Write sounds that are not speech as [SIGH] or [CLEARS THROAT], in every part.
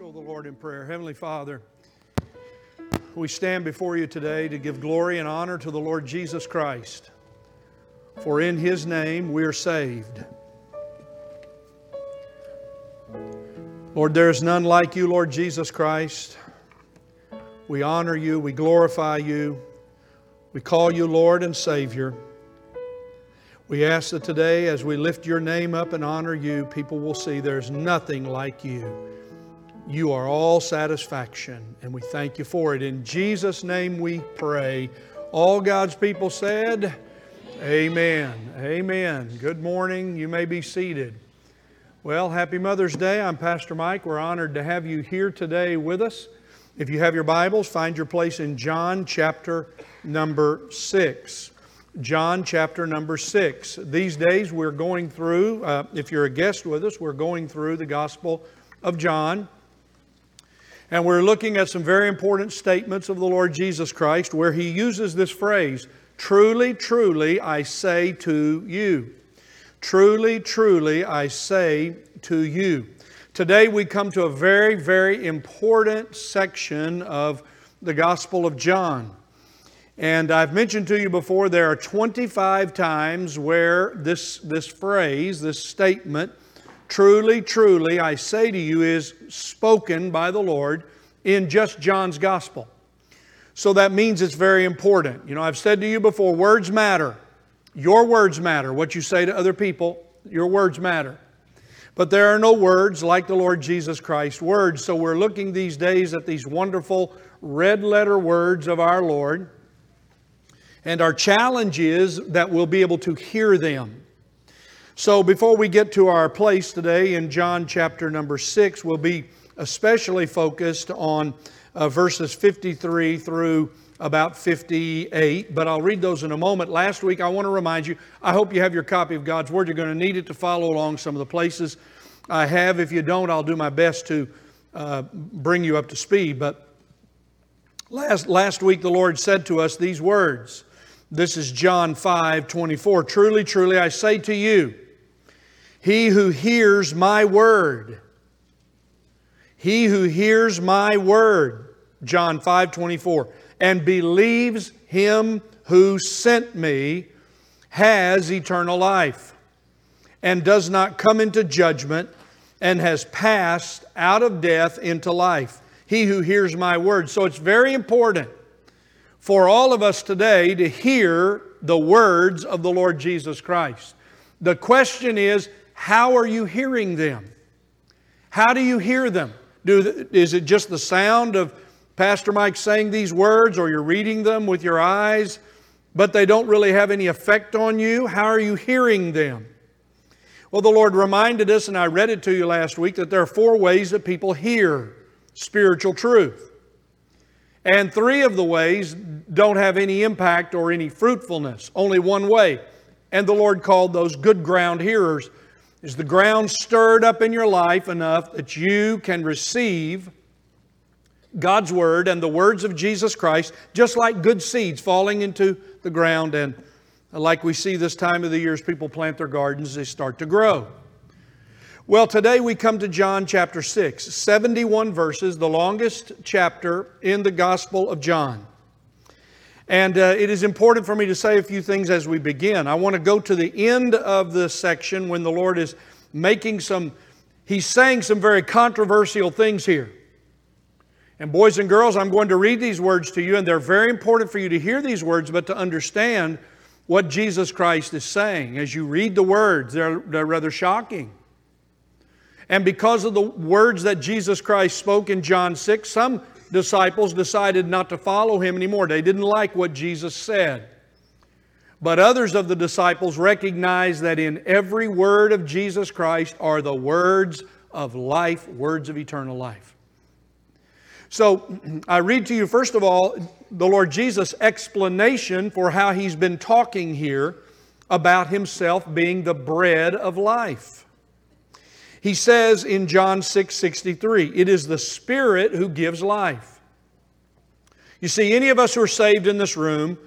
go to the Lord in prayer. Heavenly Father, we stand before you today to give glory and honor to the Lord Jesus Christ. For in His name we are saved. Lord, there is none like you, Lord Jesus Christ. We honor you, we glorify you, we call you Lord and Savior. We ask that today, as we lift your name up and honor you, people will see there's nothing like you. You are all satisfaction, and we thank you for it. In Jesus' name we pray. All God's people said, Amen. Amen. Good morning. You may be seated. Well, happy Mother's Day. I'm Pastor Mike. We're honored to have you here today with us. If you have your Bibles, find your place in John chapter number 6. John chapter number 6. These days we're going through, uh, if you're a guest with us, we're going through the Gospel of John. And we're looking at some very important statements of the Lord Jesus Christ where he uses this phrase Truly, truly, I say to you. Truly, truly, I say to you. Today we come to a very, very important section of the Gospel of John. And I've mentioned to you before there are 25 times where this, this phrase, this statement, Truly, truly, I say to you, is spoken by the Lord in just John's gospel. So that means it's very important. You know, I've said to you before words matter. Your words matter. What you say to other people, your words matter. But there are no words like the Lord Jesus Christ's words. So we're looking these days at these wonderful red letter words of our Lord. And our challenge is that we'll be able to hear them. So before we get to our place today in John chapter number 6, we'll be especially focused on uh, verses 53 through about 58, but I'll read those in a moment. Last week, I want to remind you, I hope you have your copy of God's Word. You're going to need it to follow along some of the places I have. If you don't, I'll do my best to uh, bring you up to speed. But last, last week, the Lord said to us these words. This is John 5 24. Truly, truly, I say to you, he who hears my word, he who hears my word, John 5 24, and believes him who sent me has eternal life and does not come into judgment and has passed out of death into life. He who hears my word. So it's very important for all of us today to hear the words of the Lord Jesus Christ. The question is, how are you hearing them? How do you hear them? Do, is it just the sound of Pastor Mike saying these words, or you're reading them with your eyes, but they don't really have any effect on you? How are you hearing them? Well, the Lord reminded us, and I read it to you last week, that there are four ways that people hear spiritual truth. And three of the ways don't have any impact or any fruitfulness, only one way. And the Lord called those good ground hearers is the ground stirred up in your life enough that you can receive God's Word and the words of Jesus Christ, just like good seeds falling into the ground. And like we see this time of the year as people plant their gardens, they start to grow. Well, today we come to John chapter 6, 71 verses, the longest chapter in the Gospel of John. And uh, it is important for me to say a few things as we begin. I want to go to the end of the section when the Lord is making some, He's saying some very controversial things here. And boys and girls, I'm going to read these words to you, and they're very important for you to hear these words, but to understand what Jesus Christ is saying. As you read the words, they're, they're rather shocking. And because of the words that Jesus Christ spoke in John 6, some disciples decided not to follow him anymore. They didn't like what Jesus said. But others of the disciples recognized that in every word of Jesus Christ are the words of life, words of eternal life. So [CLEARS THROAT] I read to you, first of all, the Lord Jesus' explanation for how he's been talking here about himself being the bread of life. He says in John 6 63, it is the Spirit who gives life. You see, any of us who are saved in this room,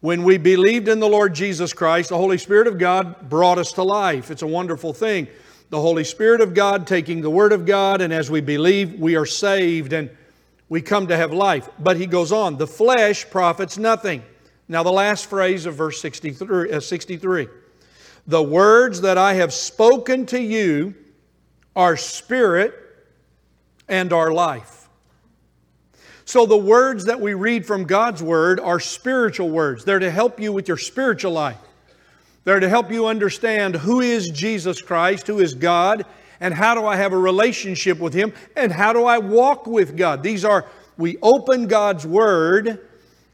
when we believed in the Lord Jesus Christ, the Holy Spirit of God brought us to life. It's a wonderful thing. the Holy Spirit of God, taking the Word of God, and as we believe, we are saved and we come to have life. But he goes on, the flesh profits nothing. Now, the last phrase of verse 63, uh, 63 The words that I have spoken to you are spirit and our life. So, the words that we read from God's Word are spiritual words. They're to help you with your spiritual life. They're to help you understand who is Jesus Christ, who is God, and how do I have a relationship with Him, and how do I walk with God. These are, we open God's Word,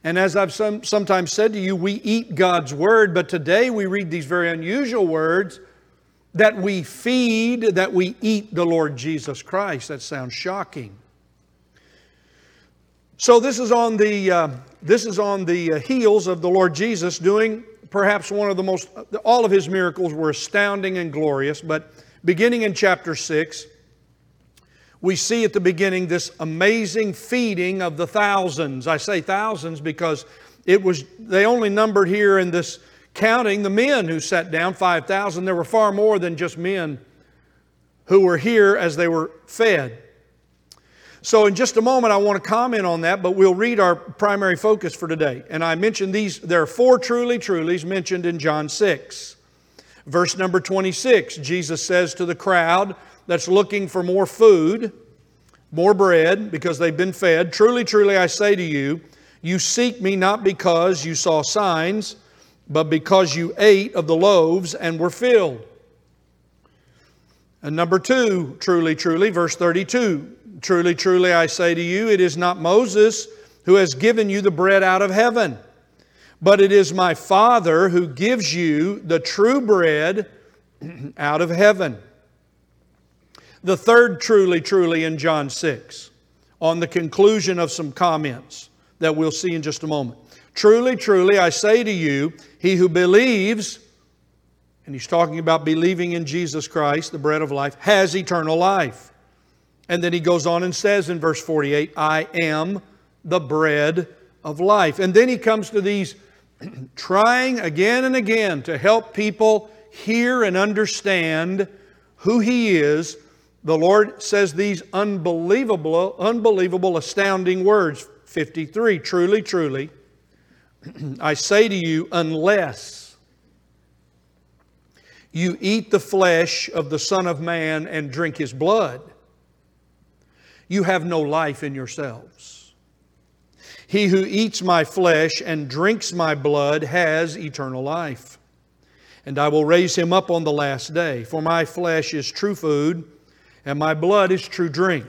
and as I've some, sometimes said to you, we eat God's Word, but today we read these very unusual words that we feed, that we eat the Lord Jesus Christ. That sounds shocking. So this is on the uh, this is on the uh, heels of the Lord Jesus doing perhaps one of the most all of his miracles were astounding and glorious, but beginning in chapter 6 we see at the beginning this amazing feeding of the thousands. I say thousands because it was they only numbered here in this counting the men who sat down 5,000 there were far more than just men who were here as they were fed. So, in just a moment, I want to comment on that, but we'll read our primary focus for today. And I mentioned these, there are four truly, trulies mentioned in John 6. Verse number 26, Jesus says to the crowd that's looking for more food, more bread, because they've been fed, Truly, truly, I say to you, you seek me not because you saw signs, but because you ate of the loaves and were filled. And number two, truly, truly, verse 32 Truly, truly, I say to you, it is not Moses who has given you the bread out of heaven, but it is my Father who gives you the true bread [CLEARS THROAT] out of heaven. The third, truly, truly, in John 6, on the conclusion of some comments that we'll see in just a moment. Truly, truly, I say to you, he who believes, and he's talking about believing in Jesus Christ, the bread of life, has eternal life. And then he goes on and says in verse 48, I am the bread of life. And then he comes to these [CLEARS THROAT] trying again and again to help people hear and understand who he is. The Lord says these unbelievable, unbelievable, astounding words. 53 Truly, truly, I say to you, unless you eat the flesh of the Son of Man and drink his blood, you have no life in yourselves. He who eats my flesh and drinks my blood has eternal life. And I will raise him up on the last day. For my flesh is true food, and my blood is true drink.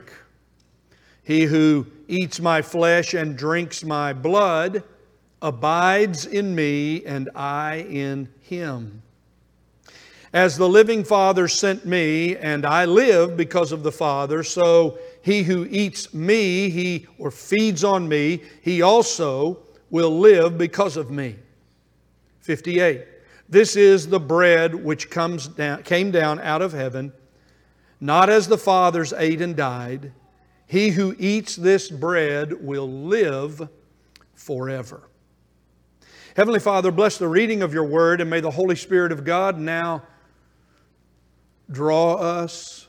He who eats my flesh and drinks my blood abides in me, and I in him. As the living Father sent me, and I live because of the Father, so he who eats me, he or feeds on me, he also will live because of me. 58. This is the bread which comes down, came down out of heaven, not as the fathers ate and died. He who eats this bread will live forever. Heavenly Father, bless the reading of your word, and may the Holy Spirit of God now draw us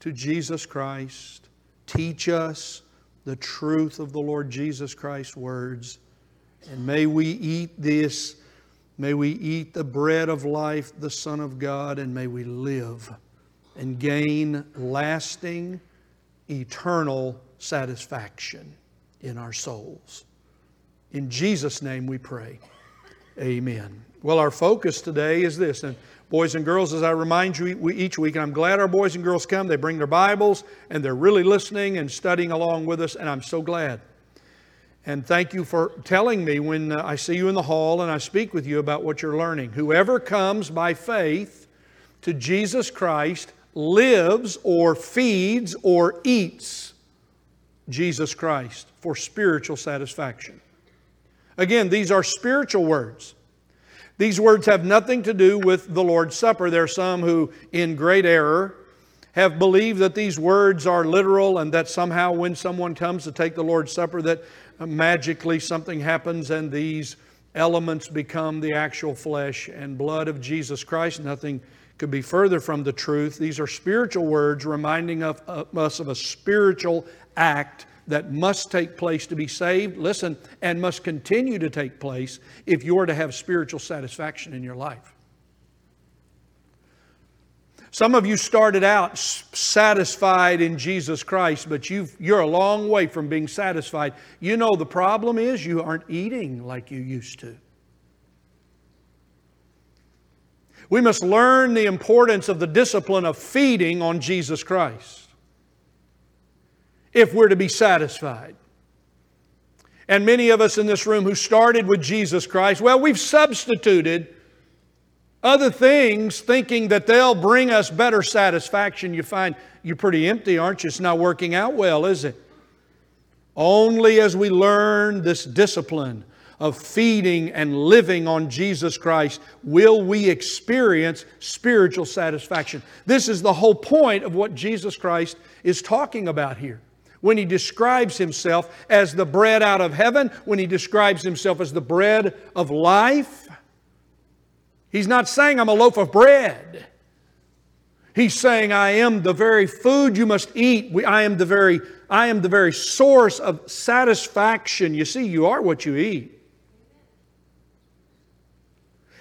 to Jesus Christ Teach us the truth of the Lord Jesus Christ's words. And may we eat this, may we eat the bread of life, the Son of God, and may we live and gain lasting, eternal satisfaction in our souls. In Jesus' name we pray. Amen. Well, our focus today is this. And boys and girls, as I remind you each week, and I'm glad our boys and girls come. They bring their Bibles and they're really listening and studying along with us, and I'm so glad. And thank you for telling me when uh, I see you in the hall and I speak with you about what you're learning. Whoever comes by faith to Jesus Christ lives or feeds or eats Jesus Christ for spiritual satisfaction. Again, these are spiritual words. These words have nothing to do with the Lord's Supper. There are some who, in great error, have believed that these words are literal and that somehow when someone comes to take the Lord's Supper that magically something happens and these elements become the actual flesh and blood of Jesus Christ. Nothing could be further from the truth. These are spiritual words reminding of, us of a spiritual act that must take place to be saved, listen, and must continue to take place if you're to have spiritual satisfaction in your life. Some of you started out satisfied in Jesus Christ, but you are a long way from being satisfied. You know, the problem is you aren't eating like you used to. We must learn the importance of the discipline of feeding on Jesus Christ if we're to be satisfied. And many of us in this room who started with Jesus Christ, well, we've substituted other things thinking that they'll bring us better satisfaction. You find you're pretty empty, aren't you? It's not working out well, is it? Only as we learn this discipline of feeding and living on Jesus Christ will we experience spiritual satisfaction. This is the whole point of what Jesus Christ is talking about here when he describes himself as the bread out of heaven, when he describes himself as the bread of life. He's not saying, I'm a loaf of bread. He's saying, I am the very food you must eat. I am the very, I am the very source of satisfaction. You see, you are what you eat.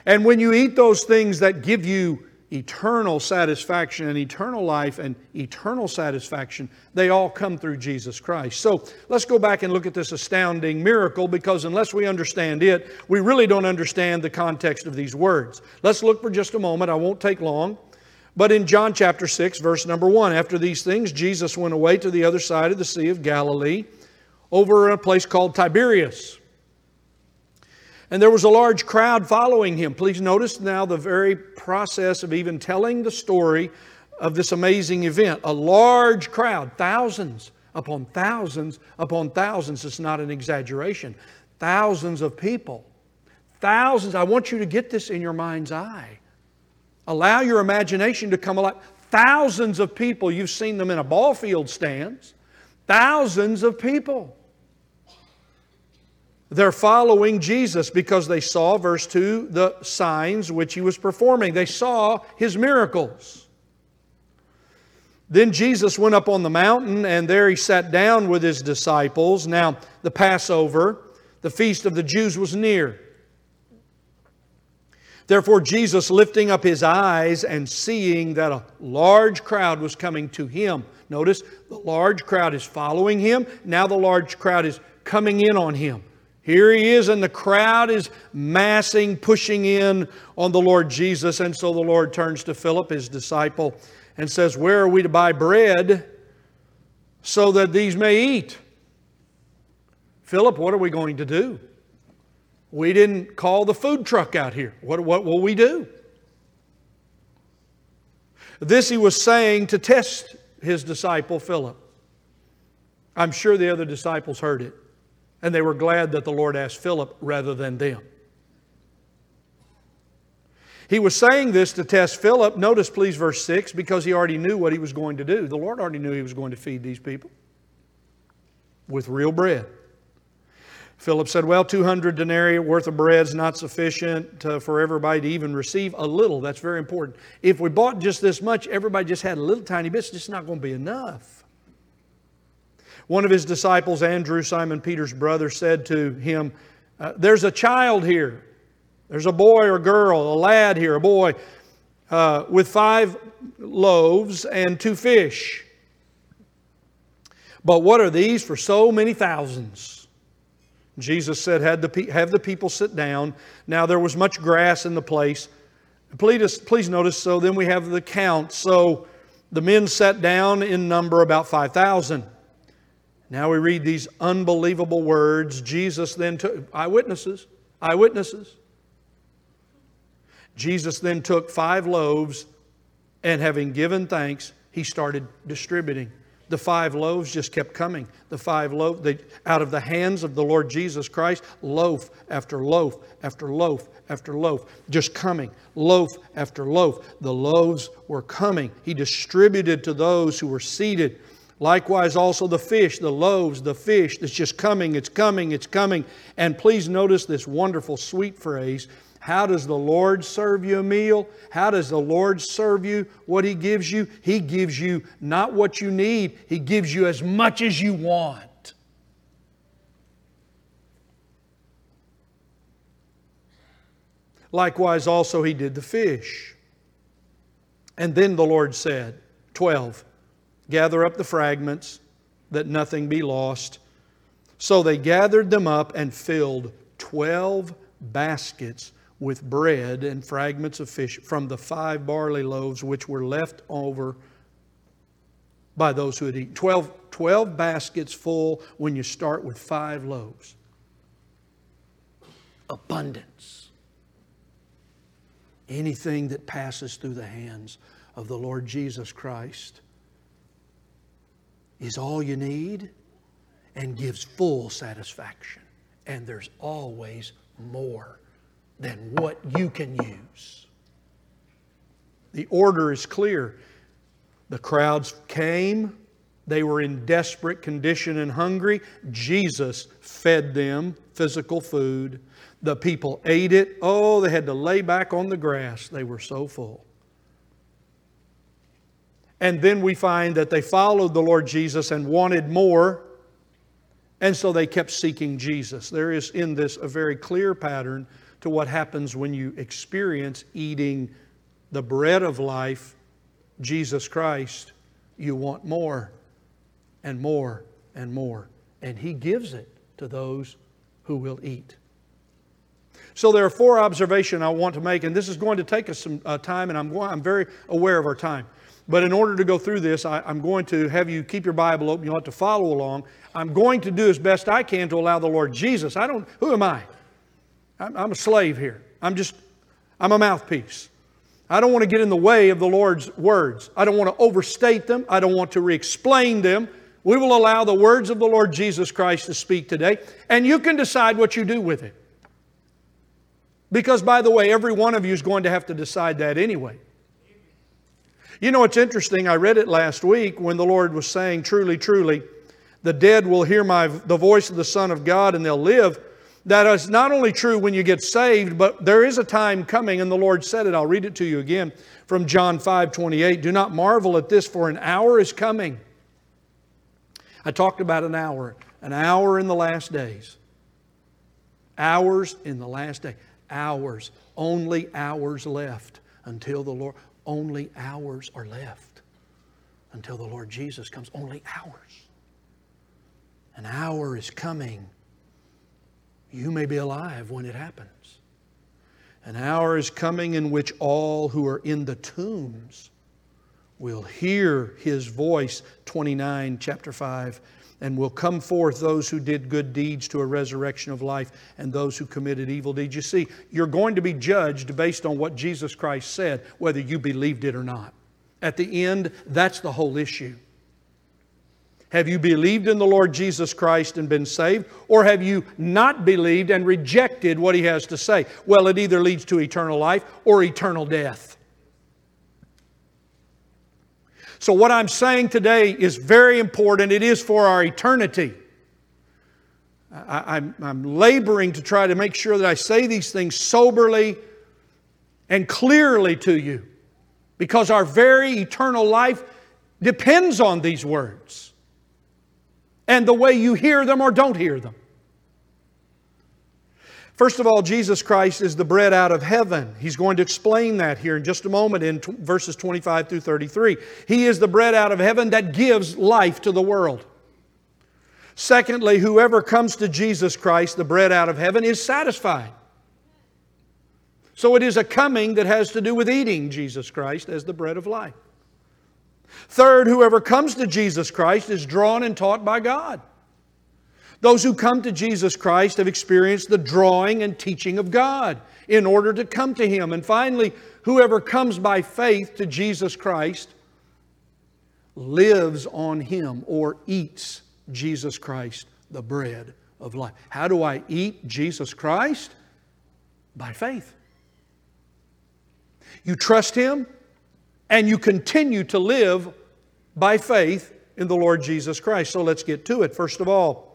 And when you eat those things that give you eternal satisfaction and eternal life and eternal satisfaction, they all come through Jesus Christ. So let's go back and look at this astounding miracle because unless we understand it, we really don't understand the context of these words. Let's look for just a moment. I won't take long. But in John chapter 6, verse number 1, after these things, Jesus went away to the other side of the Sea of Galilee over a place called Tiberias. And there was a large crowd following him. Please notice now the very process of even telling the story of this amazing event. A large crowd, thousands upon thousands upon thousands. It's not an exaggeration. Thousands of people. Thousands. I want you to get this in your mind's eye. Allow your imagination to come alive. Thousands of people. You've seen them in a ball field stands. Thousands of people. They're following Jesus because they saw, verse 2, the signs which he was performing. They saw his miracles. Then Jesus went up on the mountain, and there he sat down with his disciples. Now, the Passover, the feast of the Jews, was near. Therefore, Jesus, lifting up his eyes and seeing that a large crowd was coming to him, notice the large crowd is following him. Now, the large crowd is coming in on him. Here he is, and the crowd is massing, pushing in on the Lord Jesus. And so the Lord turns to Philip, his disciple, and says, Where are we to buy bread so that these may eat? Philip, what are we going to do? We didn't call the food truck out here. What, what will we do? This he was saying to test his disciple Philip. I'm sure the other disciples heard it. And they were glad that the Lord asked Philip rather than them. He was saying this to test Philip. Notice, please, verse 6, because he already knew what he was going to do. The Lord already knew he was going to feed these people with real bread. Philip said, Well, 200 denarii worth of bread is not sufficient uh, for everybody to even receive a little. That's very important. If we bought just this much, everybody just had a little tiny bit, it's just not going to be enough. One of his disciples, Andrew, Simon Peter's brother, said to him, uh, There's a child here. There's a boy or girl, a lad here, a boy, uh, with five loaves and two fish. But what are these for so many thousands? Jesus said, the, have the people sit down. Now there was much grass in the place. Please, please notice, so then we have the count. So the men sat down in number about 5,000. Now we read these unbelievable words. Jesus then took, eyewitnesses, eyewitnesses. Jesus then took five loaves and having given thanks, he started distributing. The five loaves just kept coming. The five loaves, they, out of the hands of the Lord Jesus Christ, loaf after loaf after loaf after loaf, just coming, loaf after loaf. The loaves were coming. He distributed to those who were seated. Likewise, also the fish, the loaves, the fish that's just coming, it's coming, it's coming. And please notice this wonderful, sweet phrase How does the Lord serve you a meal? How does the Lord serve you what He gives you? He gives you not what you need, He gives you as much as you want. Likewise, also, He did the fish. And then the Lord said, 12, gather up the fragments, that nothing be lost. So they gathered them up and filled 12 baskets with bread and fragments of fish from the five barley loaves which were left over by those who had eaten. 12, 12 baskets full when you start with five loaves. Abundance. Anything that passes through the hands of the Lord Jesus Christ is all you need and gives full satisfaction. And there's always more than what you can use. The order is clear. The crowds came, they were in desperate condition and hungry. Jesus fed them physical food. The people ate it. Oh, they had to lay back on the grass. They were so full. And then we find that they followed the Lord Jesus and wanted more. And so they kept seeking Jesus. There is in this a very clear pattern to what happens when you experience eating the bread of life, Jesus Christ, you want more and more and more. And He gives it to those who will eat. So there are four observations I want to make, and this is going to take us some uh, time, and I'm, I'm very aware of our time. But in order to go through this, I, am going to have you keep your Bible open. You'll have to follow along. I'm going to do as best I can to allow the Lord Jesus. I don't, who am I? I'm, I'm a slave here. I'm just, I'm a mouthpiece. I don't want to get in the way of the Lord's words. I don't want to overstate them. I don't want to re explain them. We will allow the words of the Lord Jesus Christ to speak today, and you can decide what you do with it. Because, by the way, every one of you is going to have to decide that anyway. You know, it's interesting. I read it last week when the Lord was saying, Truly, truly, the dead will hear my, the voice of the Son of God and they'll live. That is not only true when you get saved, but there is a time coming, and the Lord said it. I'll read it to you again from John 5 28. Do not marvel at this, for an hour is coming. I talked about an hour, an hour in the last days. Hours in the last day. Hours. Only hours left until the Lord. Only hours are left until the Lord Jesus comes. Only hours. An hour is coming you may be alive when it happens. An hour is coming in which all who are in the tombs will hear his voice, 29, chapter 5, and will come forth those who did good deeds to a resurrection of life and those who committed evil deeds. You see, you're going to be judged based on what Jesus Christ said, whether you believed it or not. At the end, that's the whole issue. Have you believed in the Lord Jesus Christ and been saved? Or have you not believed and rejected what He has to say? Well, it either leads to eternal life or eternal death. So, what I'm saying today is very important. It is for our eternity. I, am laboring to try to make sure that I say these things soberly and clearly to you because our very eternal life depends on these words and the way you hear them or don't hear them. First of all, Jesus Christ is the bread out of heaven. He's going to explain that here in just a moment in t- verses 25 through 33. He is the bread out of heaven that gives life to the world. Secondly, whoever comes to Jesus Christ, the bread out of heaven, is satisfied. So it is a coming that has to do with eating Jesus Christ as the bread of life. Third, whoever comes to Jesus Christ is drawn and taught by God. Those who come to Jesus Christ have experienced the drawing and teaching of God in order to come to Him. And finally, whoever comes by faith to Jesus Christ lives on Him or eats Jesus Christ, the bread of life. How do I eat Jesus Christ? By faith. You trust Him, and you continue to live by faith in the Lord Jesus Christ. So let's get to it. First of all,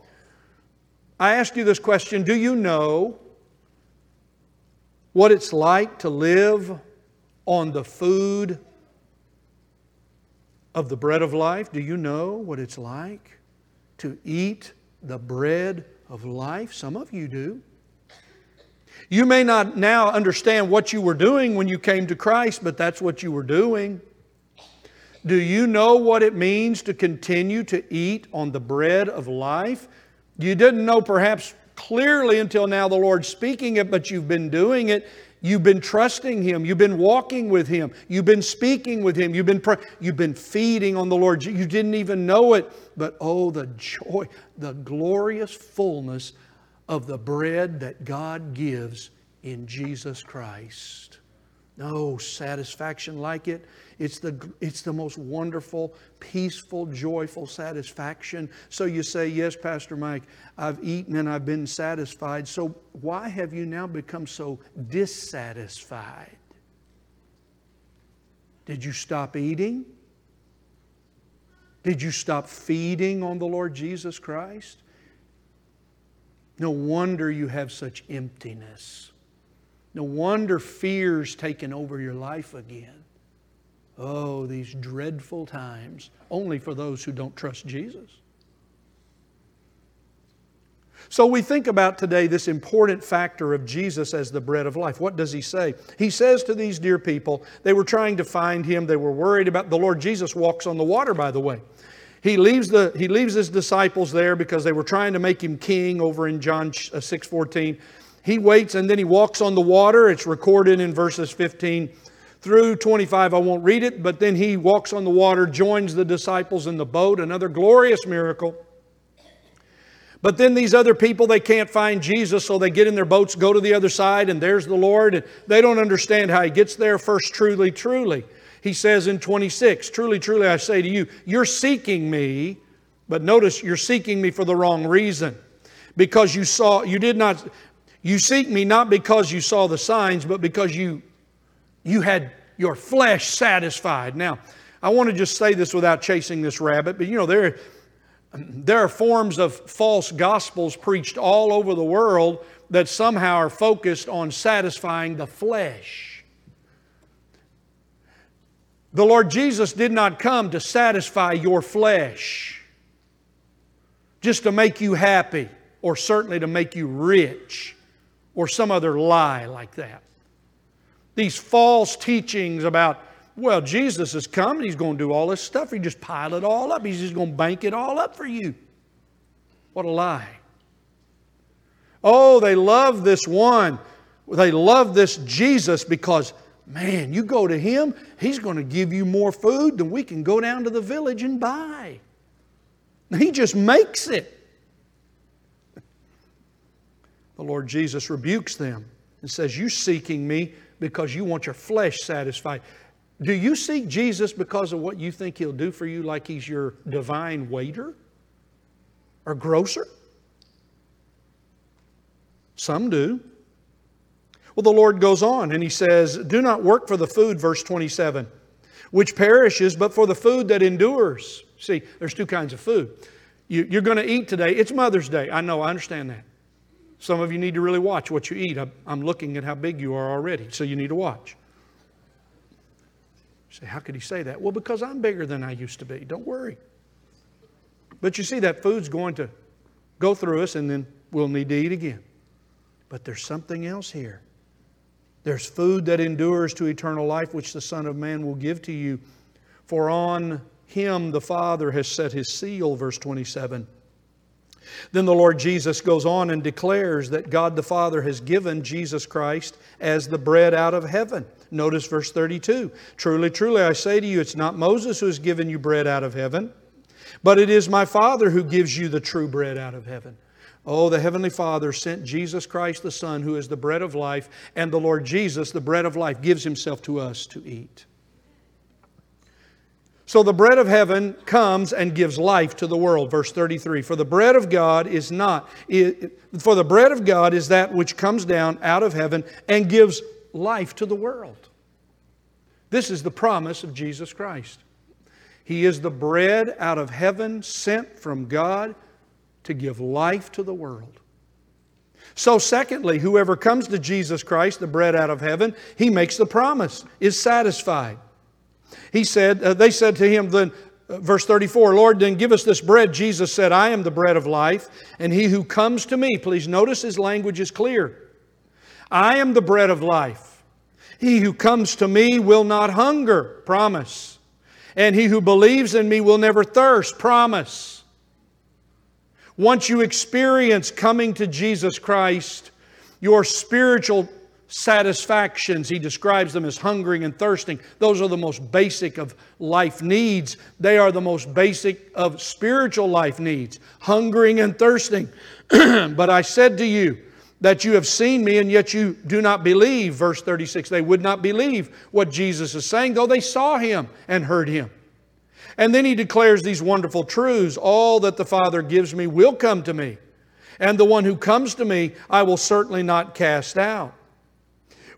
I ask you this question Do you know what it's like to live on the food of the bread of life? Do you know what it's like to eat the bread of life? Some of you do. You may not now understand what you were doing when you came to Christ, but that's what you were doing. Do you know what it means to continue to eat on the bread of life? You didn't know perhaps clearly until now the Lord speaking it, but you've been doing it. You've been trusting Him. You've been walking with Him. You've been speaking with Him. You've been, you've been feeding on the Lord. You didn't even know it, but oh, the joy, the glorious fullness of the bread that God gives in Jesus Christ. No satisfaction like it. It's the, it's the most wonderful, peaceful, joyful satisfaction. So you say, Yes, Pastor Mike, I've eaten and I've been satisfied. So why have you now become so dissatisfied? Did you stop eating? Did you stop feeding on the Lord Jesus Christ? No wonder you have such emptiness. No wonder fear's taken over your life again. Oh, these dreadful times, only for those who don't trust Jesus. So we think about today this important factor of Jesus as the bread of life. What does he say? He says to these dear people, they were trying to find him, they were worried about the Lord Jesus walks on the water, by the way. He leaves, the, he leaves his disciples there because they were trying to make him king over in John 6:14. Uh, he waits and then he walks on the water. It's recorded in verses 15 through 25. I won't read it, but then he walks on the water, joins the disciples in the boat, another glorious miracle. But then these other people, they can't find Jesus, so they get in their boats, go to the other side, and there's the Lord. And they don't understand how he gets there first, truly, truly. He says in 26, Truly, truly, I say to you, you're seeking me, but notice you're seeking me for the wrong reason. Because you saw, you did not, you seek me not because you saw the signs, but because you, you had your flesh satisfied. Now, I want to just say this without chasing this rabbit, but you know, there, there are forms of false gospels preached all over the world that somehow are focused on satisfying the flesh. The Lord Jesus did not come to satisfy your flesh, just to make you happy, or certainly to make you rich or some other lie like that. These false teachings about, well, Jesus is coming, he's going to do all this stuff. He just pile it all up. He's just going to bank it all up for you. What a lie. Oh, they love this one. They love this Jesus because, man, you go to him, he's going to give you more food than we can go down to the village and buy. He just makes it. The Lord Jesus rebukes them and says, You seeking me because you want your flesh satisfied. Do you seek Jesus because of what you think He'll do for you, like He's your divine waiter or grocer? Some do. Well, the Lord goes on and He says, Do not work for the food, verse 27, which perishes, but for the food that endures. See, there's two kinds of food. You, are going to eat today. It's Mother's Day. I know, I understand that. Some of you need to really watch what you eat. I'm looking at how big you are already, so you need to watch. You say, how could he say that? Well, because I'm bigger than I used to be. Don't worry. But you see, that food's going to go through us, and then we'll need to eat again. But there's something else here. There's food that endures to eternal life, which the Son of Man will give to you. For on him the Father has set his seal, verse 27. Then the Lord Jesus goes on and declares that God the Father has given Jesus Christ as the bread out of heaven. Notice verse 32 Truly, truly, I say to you, it's not Moses who has given you bread out of heaven, but it is my Father who gives you the true bread out of heaven. Oh, the Heavenly Father sent Jesus Christ the Son, who is the bread of life, and the Lord Jesus, the bread of life, gives Himself to us to eat. So the bread of heaven comes and gives life to the world. Verse 33 For the bread of God is not, for the bread of God is that which comes down out of heaven and gives life to the world. This is the promise of Jesus Christ. He is the bread out of heaven sent from God to give life to the world. So, secondly, whoever comes to Jesus Christ, the bread out of heaven, he makes the promise, is satisfied. He said, uh, they said to him then, uh, verse 34, Lord, then give us this bread. Jesus said, I am the bread of life, and he who comes to me, please notice his language is clear. I am the bread of life. He who comes to me will not hunger, promise. And he who believes in me will never thirst, promise. Once you experience coming to Jesus Christ, your spiritual satisfactions, he describes them as hungering and thirsting. Those are the most basic of life needs. They are the most basic of spiritual life needs hungering and thirsting. [CLEARS THROAT] but I said to you, that you have seen me and yet you do not believe. Verse 36 they would not believe what Jesus is saying, though they saw him and heard him. And then he declares these wonderful truths All that the Father gives me will come to me, and the one who comes to me I will certainly not cast out.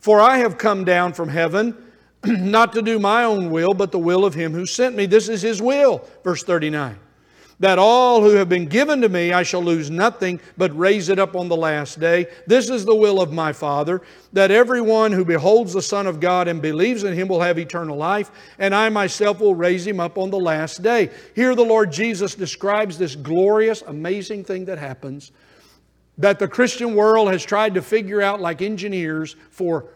For I have come down from heaven [CLEARS THROAT] not to do my own will, but the will of him who sent me. This is his will. Verse 39 that all who have been given to me I shall lose nothing, but raise it up on the last day. This is the will of my Father, that everyone who beholds the Son of God and believes in him will have eternal life, and I myself will raise him up on the last day. Here the Lord Jesus describes this glorious, amazing thing that happens that the Christian world has tried to figure out like engineers for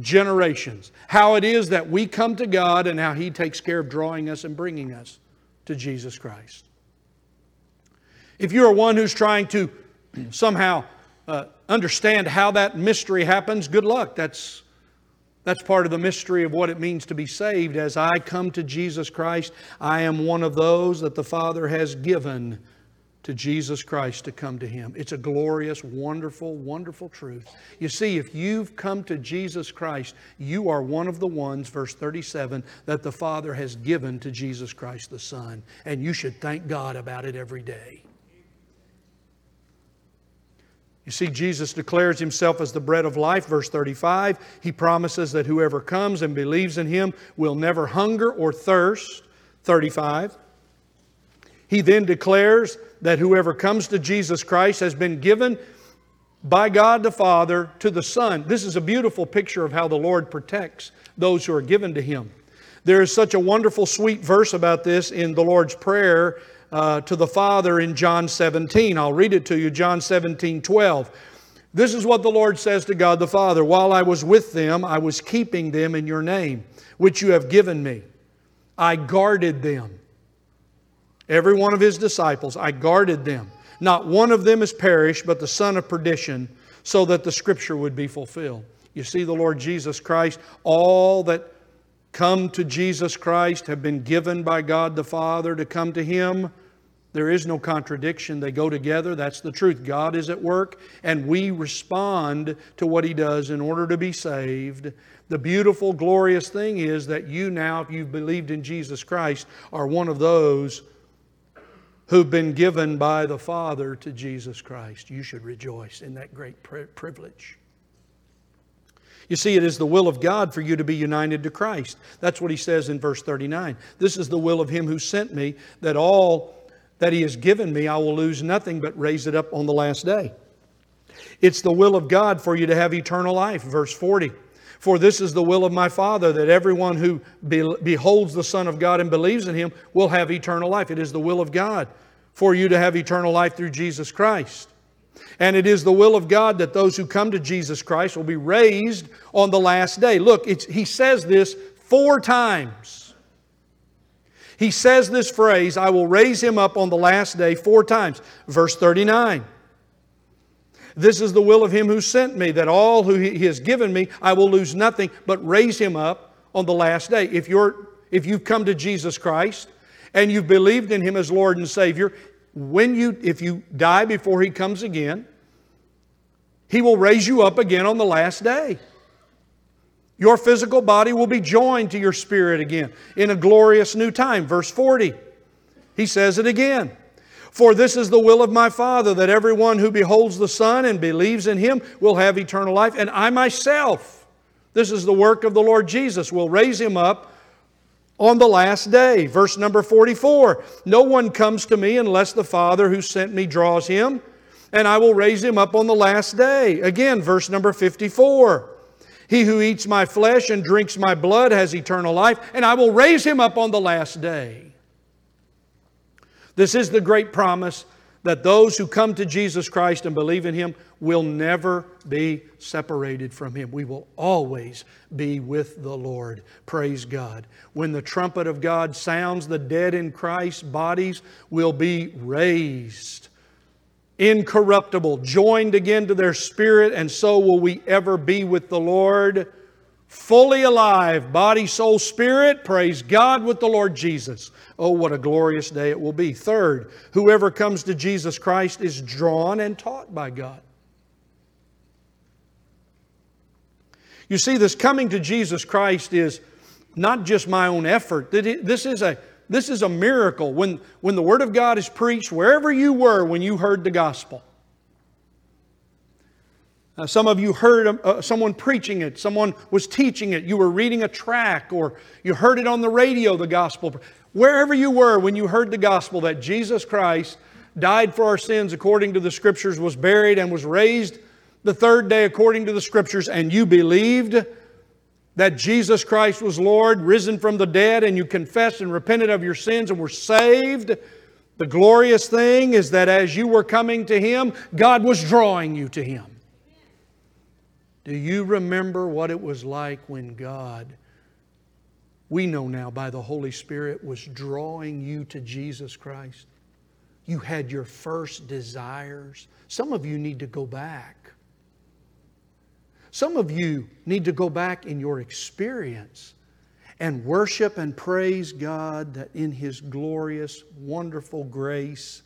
generations. How it is that we come to God and how He takes care of drawing us and bringing us to Jesus Christ. If you are one who's trying to [CLEARS THROAT] somehow uh, understand how that mystery happens, good luck. That's, that's part of the mystery of what it means to be saved. As I come to Jesus Christ, I am one of those that the Father has given to Jesus Christ to come to Him. It's a glorious, wonderful, wonderful truth. You see, if you've come to Jesus Christ, you are one of the ones, verse 37, that the Father has given to Jesus Christ the Son. And you should thank God about it every day. You see, Jesus declares himself as the bread of life, verse 35. He promises that whoever comes and believes in him will never hunger or thirst, 35. He then declares that whoever comes to Jesus Christ has been given by God the Father to the Son. This is a beautiful picture of how the Lord protects those who are given to him. There is such a wonderful, sweet verse about this in the Lord's Prayer uh, to the Father in John 17. I'll read it to you, John 17, 12. This is what the Lord says to God the Father While I was with them, I was keeping them in your name, which you have given me. I guarded them. Every one of his disciples, I guarded them. Not one of them has perished, but the son of perdition, so that the scripture would be fulfilled. You see, the Lord Jesus Christ, all that come to Jesus Christ have been given by God the Father to come to Him. There is no contradiction. They go together. That's the truth. God is at work, and we respond to what He does in order to be saved. The beautiful, glorious thing is that you now, if you've believed in Jesus Christ, are one of those who've been given by the Father to Jesus Christ. You should rejoice in that great privilege. You see, it is the will of God for you to be united to Christ. That's what he says in verse 39. This is the will of him who sent me, that all that he has given me, I will lose nothing but raise it up on the last day. It's the will of God for you to have eternal life. Verse 40. For this is the will of my Father, that everyone who beholds the Son of God and believes in him will have eternal life. It is the will of God for you to have eternal life through Jesus Christ. And it is the will of God that those who come to Jesus Christ will be raised on the last day. Look, he says this four times. He says this phrase, I will raise him up on the last day, four times. Verse 39. This is the will of him who sent me, that all who he has given me, I will lose nothing, but raise him up on the last day. If, you're, if you've come to Jesus Christ and you've believed in him as Lord and Savior, when you, if you die before he comes again, he will raise you up again on the last day. Your physical body will be joined to your spirit again in a glorious new time. Verse 40, he says it again. For this is the will of my Father, that everyone who beholds the Son and believes in him will have eternal life, and I myself, this is the work of the Lord Jesus, will raise him up on the last day. Verse number 44 No one comes to me unless the Father who sent me draws him and I will raise him up on the last day. Again, verse number 54. He who eats my flesh and drinks my blood has eternal life, and I will raise him up on the last day. This is the great promise that those who come to Jesus Christ and believe in Him will never be separated from Him. We will always be with the Lord. Praise God. When the trumpet of God sounds, the dead in Christ's bodies will be raised. Incorruptible, joined again to their spirit, and so will we ever be with the Lord fully alive, body, soul, spirit. Praise God with the Lord Jesus. Oh, what a glorious day it will be. Third, whoever comes to Jesus Christ is drawn and taught by God. You see, this coming to Jesus Christ is not just my own effort. This is a, this is a miracle. When, when the Word of God is preached, wherever you were when you heard the gospel, uh, some of you heard um, uh, someone preaching it, someone was teaching it, you were reading a track, or you heard it on the radio, the gospel. Wherever you were when you heard the gospel that Jesus Christ died for our sins according to the Scriptures, was buried, and was raised the third day according to the Scriptures, and you believed that Jesus Christ was Lord, risen from the dead, and you confessed and repented of your sins and were saved. The glorious thing is that as you were coming to Him, God was drawing you to Him. Do you remember what it was like when God, we know now by the Holy Spirit, was drawing you to Jesus Christ? You had your first desires. Some of you need to go back. Some of you need to go back in your experience and worship and praise God that in His glorious, wonderful grace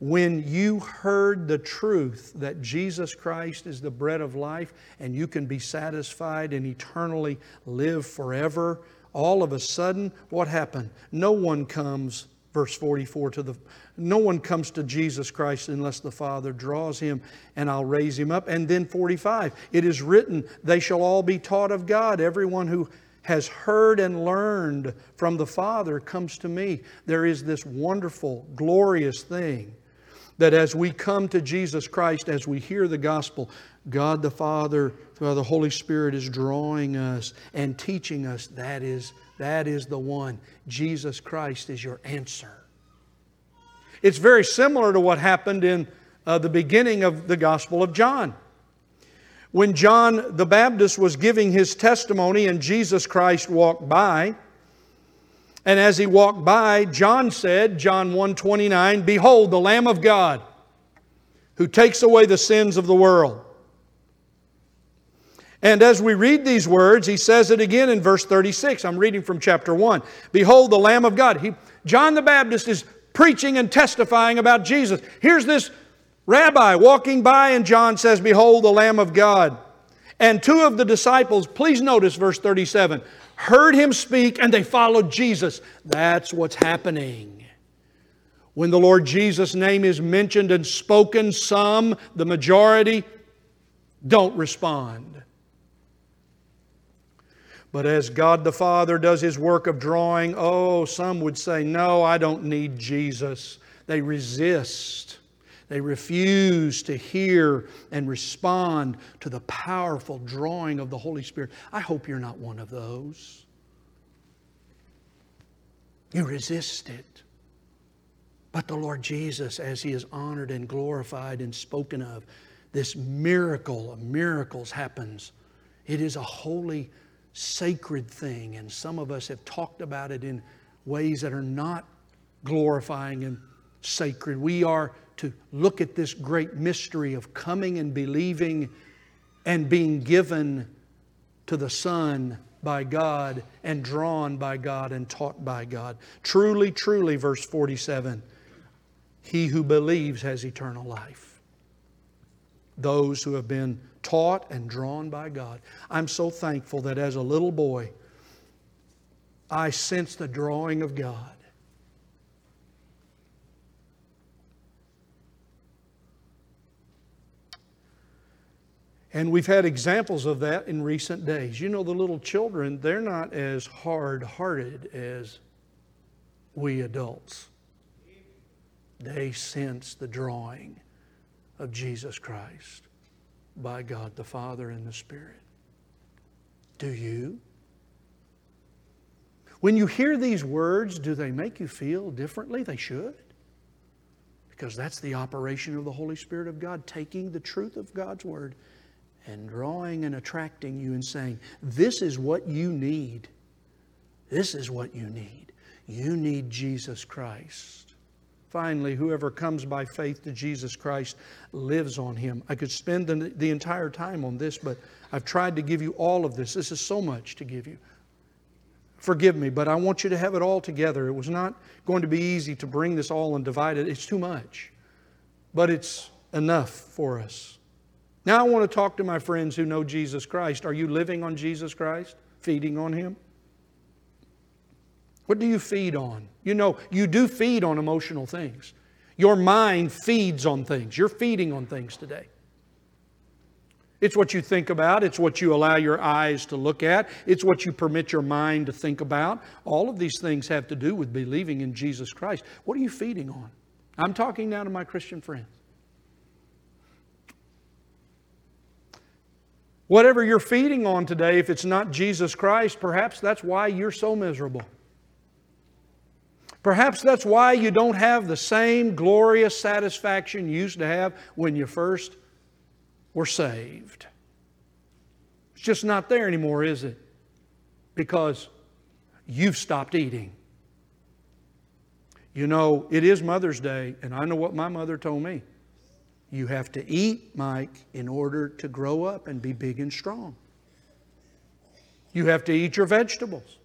when you heard the truth that Jesus Christ is the bread of life and you can be satisfied and eternally live forever, all of a sudden, what happened? No one comes, verse 44, to the no one comes to Jesus Christ unless the Father draws him, and I'll raise him up. And then 45, it is written, They shall all be taught of God. Everyone who has heard and learned from the Father comes to me. There is this wonderful, glorious thing that as we come to Jesus Christ, as we hear the gospel, God the Father, through the Holy Spirit, is drawing us and teaching us that is, that is the one. Jesus Christ is your answer. It's very similar to what happened in uh, the beginning of the Gospel of John. When John the Baptist was giving his testimony and Jesus Christ walked by, and as he walked by, John said, John 1:29, "Behold the Lamb of God, who takes away the sins of the world." And as we read these words, he says it again in verse 36. I'm reading from chapter 1. Behold the Lamb of God. He, John the Baptist is preaching and testifying about Jesus. Here's this rabbi walking by, and John says, Behold the Lamb of God. And two of the disciples, please notice verse 37, heard him speak and they followed Jesus. That's what's happening. When the Lord Jesus' name is mentioned and spoken, some, the majority, don't respond. But as God the Father does His work of drawing, oh, some would say, No, I don't need Jesus. They resist. They refuse to hear and respond to the powerful drawing of the Holy Spirit. I hope you're not one of those. You resist it. But the Lord Jesus, as He is honored and glorified and spoken of, this miracle of miracles happens. It is a holy, sacred thing, and some of us have talked about it in ways that are not glorifying and sacred. We are to look at this great mystery of coming and believing and being given to the Son by God and drawn by God and taught by God. Truly, truly, verse 47 he who believes has eternal life. Those who have been taught and drawn by God. I'm so thankful that as a little boy, I sensed the drawing of God. And we've had examples of that in recent days. You know, the little children, they're not as hard hearted as we adults. They sense the drawing of Jesus Christ by God the Father and the Spirit. Do you? When you hear these words, do they make you feel differently? They should. Because that's the operation of the Holy Spirit of God, taking the truth of God's Word and drawing and attracting you and saying, This is what you need. This is what you need. You need Jesus Christ. Finally, whoever comes by faith to Jesus Christ lives on him. I could spend the, the, entire time on this, but I've tried to give you all of this. This is so much to give you. Forgive me, but I want you to have it all together. It was not going to be easy to bring this all and divide it. It's too much, but it's enough for us. Now, I want to talk to my friends who know Jesus Christ. Are you living on Jesus Christ? Feeding on Him? What do you feed on? You know, you do feed on emotional things. Your mind feeds on things. You're feeding on things today. It's what you think about, it's what you allow your eyes to look at, it's what you permit your mind to think about. All of these things have to do with believing in Jesus Christ. What are you feeding on? I'm talking now to my Christian friends. Whatever you're feeding on today, if it's not Jesus Christ, perhaps that's why you're so miserable. Perhaps that's why you don't have the same glorious satisfaction you used to have when you first were saved. It's just not there anymore, is it? Because you've stopped eating. You know, it is Mother's Day, and I know what my mother told me. You have to eat, Mike, in order to grow up and be big and strong. You have to eat your vegetables.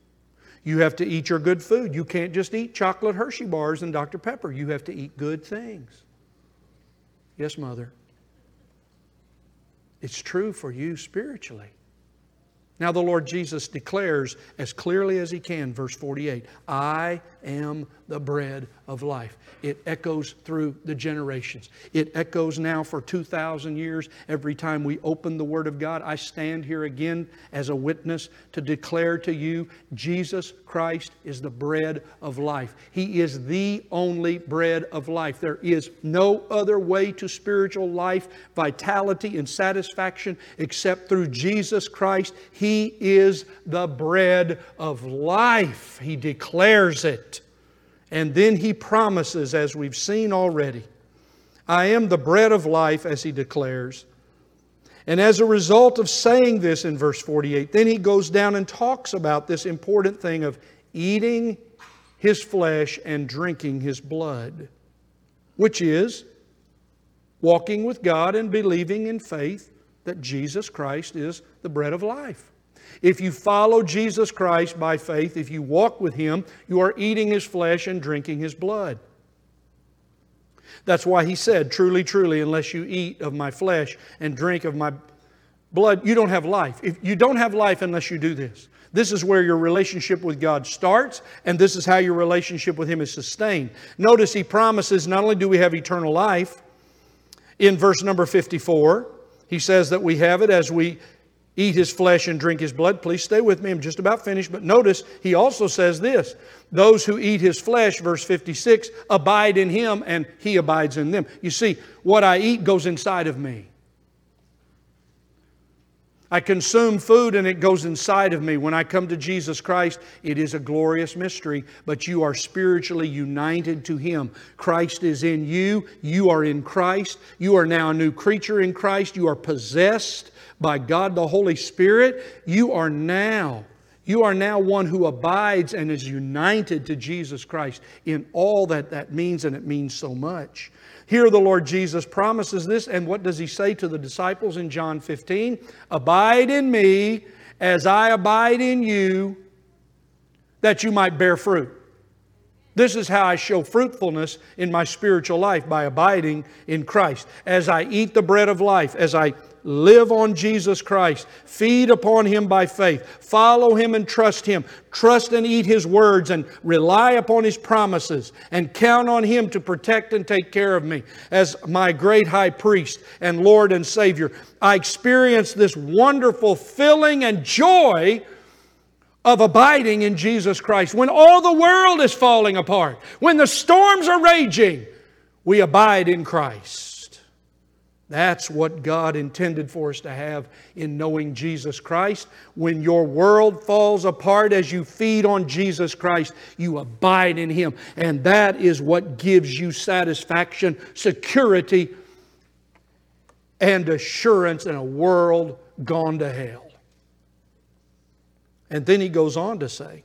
You have to eat your good food. You can't just eat chocolate Hershey bars and Dr. Pepper. You have to eat good things. Yes, Mother. It's true for you spiritually. Now, the Lord Jesus declares as clearly as He can, verse 48 I am the bread of life. It echoes through the generations. It echoes now for 2,000 years. Every time we open the Word of God, I stand here again as a witness to declare to you Jesus Christ is the bread of life. He is the only bread of life. There is no other way to spiritual life, vitality, and satisfaction except through Jesus Christ. He is the bread of life. He declares it. And then he promises, as we've seen already, I am the bread of life, as he declares. And as a result of saying this in verse 48, then he goes down and talks about this important thing of eating his flesh and drinking his blood, which is walking with God and believing in faith that Jesus Christ is the bread of life. If you follow Jesus Christ by faith, if you walk with Him, you are eating His flesh and drinking His blood. That's why He said, Truly, truly, unless you eat of my flesh and drink of my blood, you don't have life. If you don't have life unless you do this. This is where your relationship with God starts, and this is how your relationship with Him is sustained. Notice He promises not only do we have eternal life, in verse number 54, He says that we have it as we eat his flesh and drink his blood. Please stay with me. I'm just about finished. But notice he also says this those who eat his flesh, verse 56, abide in him and he abides in them. You see, what I eat goes inside of me. I consume food and it goes inside of me. When I come to Jesus Christ, it is a glorious mystery, but you are spiritually united to Him. Christ is in you. You are in Christ. You are now a new creature in Christ. You are possessed by God the Holy Spirit, you are now you are now one who abides and is united to Jesus Christ in all that that means, and it means so much. Here, the Lord Jesus promises this, and what does He say to the disciples in John 15? Abide in me as I abide in you, that you might bear fruit. This is how I show fruitfulness in my spiritual life by abiding in Christ. As I eat the bread of life, as I Live on Jesus Christ. Feed upon Him by faith. Follow Him and trust Him. Trust and eat His words and rely upon His promises and count on Him to protect and take care of me as my great high priest and Lord and Savior. I experience this wonderful filling and joy of abiding in Jesus Christ. When all the world is falling apart, when the storms are raging, we abide in Christ. That's what God intended for us to have in knowing Jesus Christ. When your world falls apart as you feed on Jesus Christ, you abide in Him. And that is what gives you satisfaction, security, and assurance in a world gone to hell. And then he goes on to say,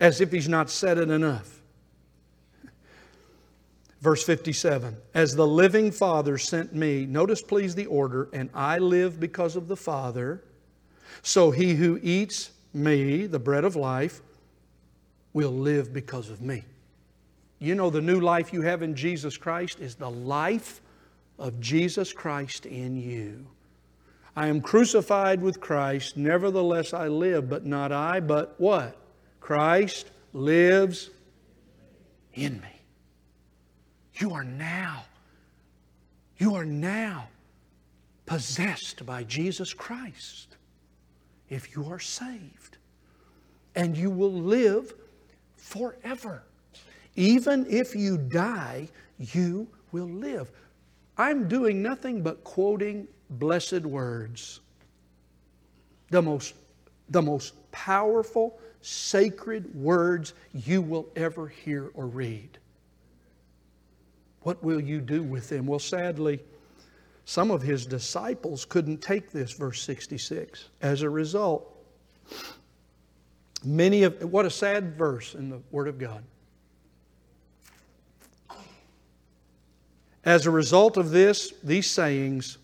as if he's not said it enough, Verse 57 As the living Father sent me, notice please the order, and I live because of the Father, so he who eats me, the bread of life, will live because of me. You know, the new life you have in Jesus Christ is the life of Jesus Christ in you. I am crucified with Christ, nevertheless I live, but not I, but what? Christ lives in me. You are now, you are now possessed by Jesus Christ if you are saved. And you will live forever. Even if you die, you will live. I'm doing nothing but quoting blessed words. The most, the most powerful, sacred words you will ever hear or read. What will you do with them? Well, sadly, some of his disciples couldn't take this, verse 66. As a result, many of, what a sad verse in the Word of God. As a result of this, these sayings,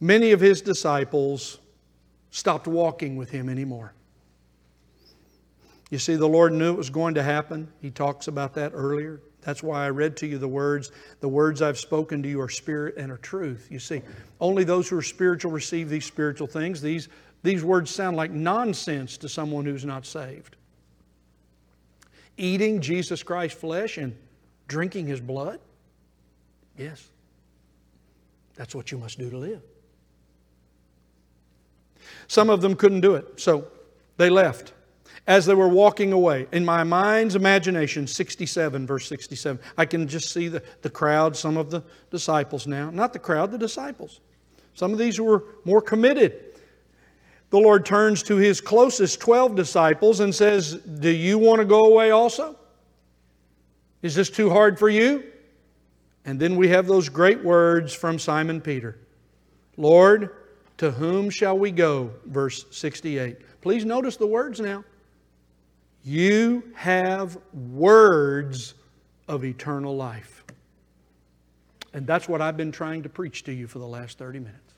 many of his disciples stopped walking with him anymore. You see, the Lord knew it was going to happen. He talks about that earlier. That's why I read to you the words, the words I've spoken to you are spirit and are truth. You see, only those who are spiritual receive these spiritual things. These, these words sound like nonsense to someone who's not saved. Eating Jesus Christ's flesh and drinking his blood? Yes. That's what you must do to live. Some of them couldn't do it, so they left as they were walking away. In my mind's imagination, 67, verse 67, I can just see the, the crowd, some of the disciples now. Not the crowd, the disciples. Some of these were more committed. The Lord turns to his closest 12 disciples and says, Do you want to go away also? Is this too hard for you? And then we have those great words from Simon Peter Lord, to whom shall we go? Verse 68. Please notice the words now. You have words of eternal life. And that's what I've been trying to preach to you for the last 30 minutes.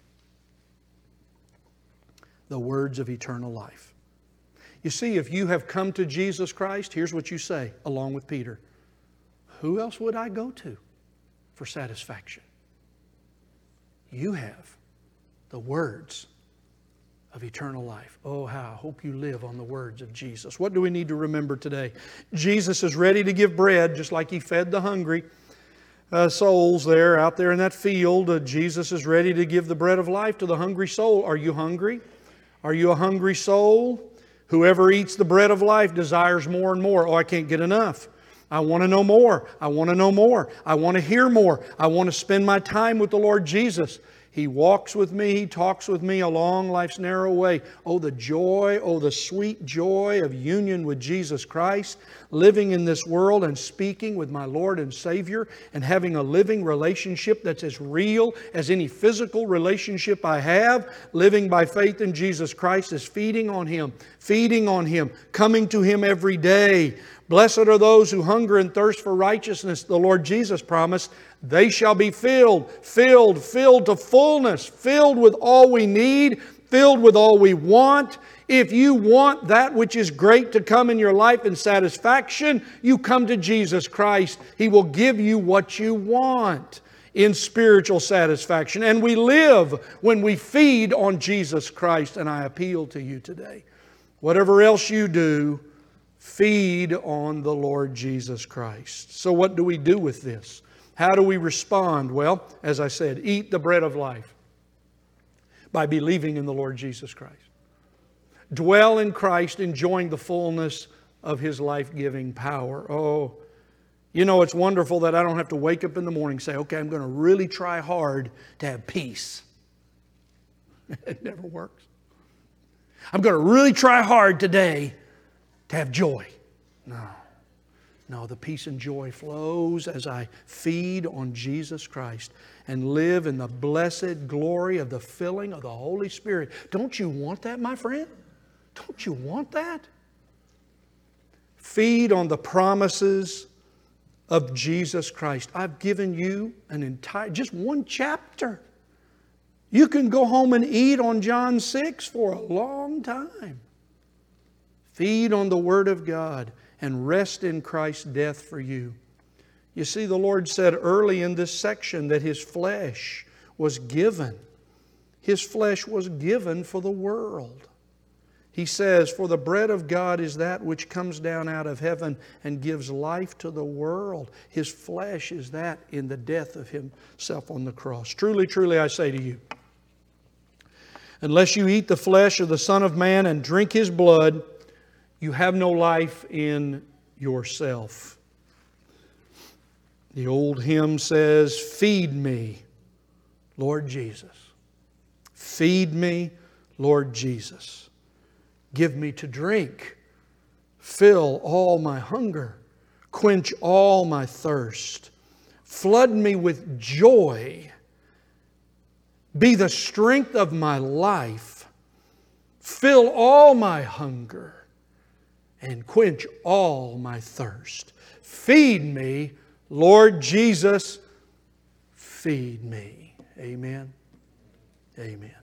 The words of eternal life. You see, if you have come to Jesus Christ, here's what you say, along with Peter Who else would I go to for satisfaction? You have the words of eternal life. Oh, how I hope you live on the words of Jesus. What do we need to remember today? Jesus is ready to give bread, just like He fed the hungry uh, souls there out there in that field. Uh, Jesus is ready to give the bread of life to the hungry soul. Are you hungry? Are you a hungry soul? Whoever eats the bread of life desires more and more. Oh, I can't get enough. I want to know more. I want to know more. I want to hear more. I want to spend my time with the Lord Jesus. He walks with me, He talks with me along life's narrow way. Oh, the joy, oh, the sweet joy of union with Jesus Christ, living in this world and speaking with my Lord and Savior, and having a living relationship that's as real as any physical relationship I have. Living by faith in Jesus Christ is feeding on Him, feeding on Him, coming to Him every day. Blessed are those who hunger and thirst for righteousness, the Lord Jesus promised. They shall be filled, filled, filled to fullness, filled with all we need, filled with all we want. If you want that which is great to come in your life and satisfaction, you come to Jesus Christ. He will give you what you want in spiritual satisfaction. And we live when we feed on Jesus Christ. And I appeal to you today. Whatever else you do, feed on the Lord Jesus Christ. So, what do we do with this? How do we respond? Well, as I said, eat the bread of life by believing in the Lord Jesus Christ. Dwell in Christ, enjoying the fullness of His life giving power. Oh, You know, it's wonderful that I don't have to wake up in the morning and say, okay, I'm going to really try hard to have peace. [LAUGHS] It never works. I'm going to really try hard today to have joy. No. No, the peace and joy flows as I feed on Jesus Christ and live in the blessed glory of the filling of the Holy Spirit. Don't you want that, my friend? Don't you want that? Feed on the promises of Jesus Christ. I've given you an entire, just one chapter. You can go home and eat on John 6 for a long time. Feed on the Word of God and rest in Christ's death for you. You see, the Lord said early in this section that His flesh was given. His flesh was given for the world. He says, For the bread of God is that which comes down out of heaven and gives life to the world. His flesh is that in the death of Himself on the cross. Truly, truly, I say to you, unless you eat the flesh of the Son of Man and drink His blood, you have no life in yourself. The old hymn says, Feed me, Lord Jesus. Feed me, Lord Jesus. Give me to drink. Fill all my hunger. Quench all my thirst. Flood me with joy. Be the strength of my life. Fill all my hunger and quench all my thirst. Feed me, Lord Jesus, feed me. Amen. Amen.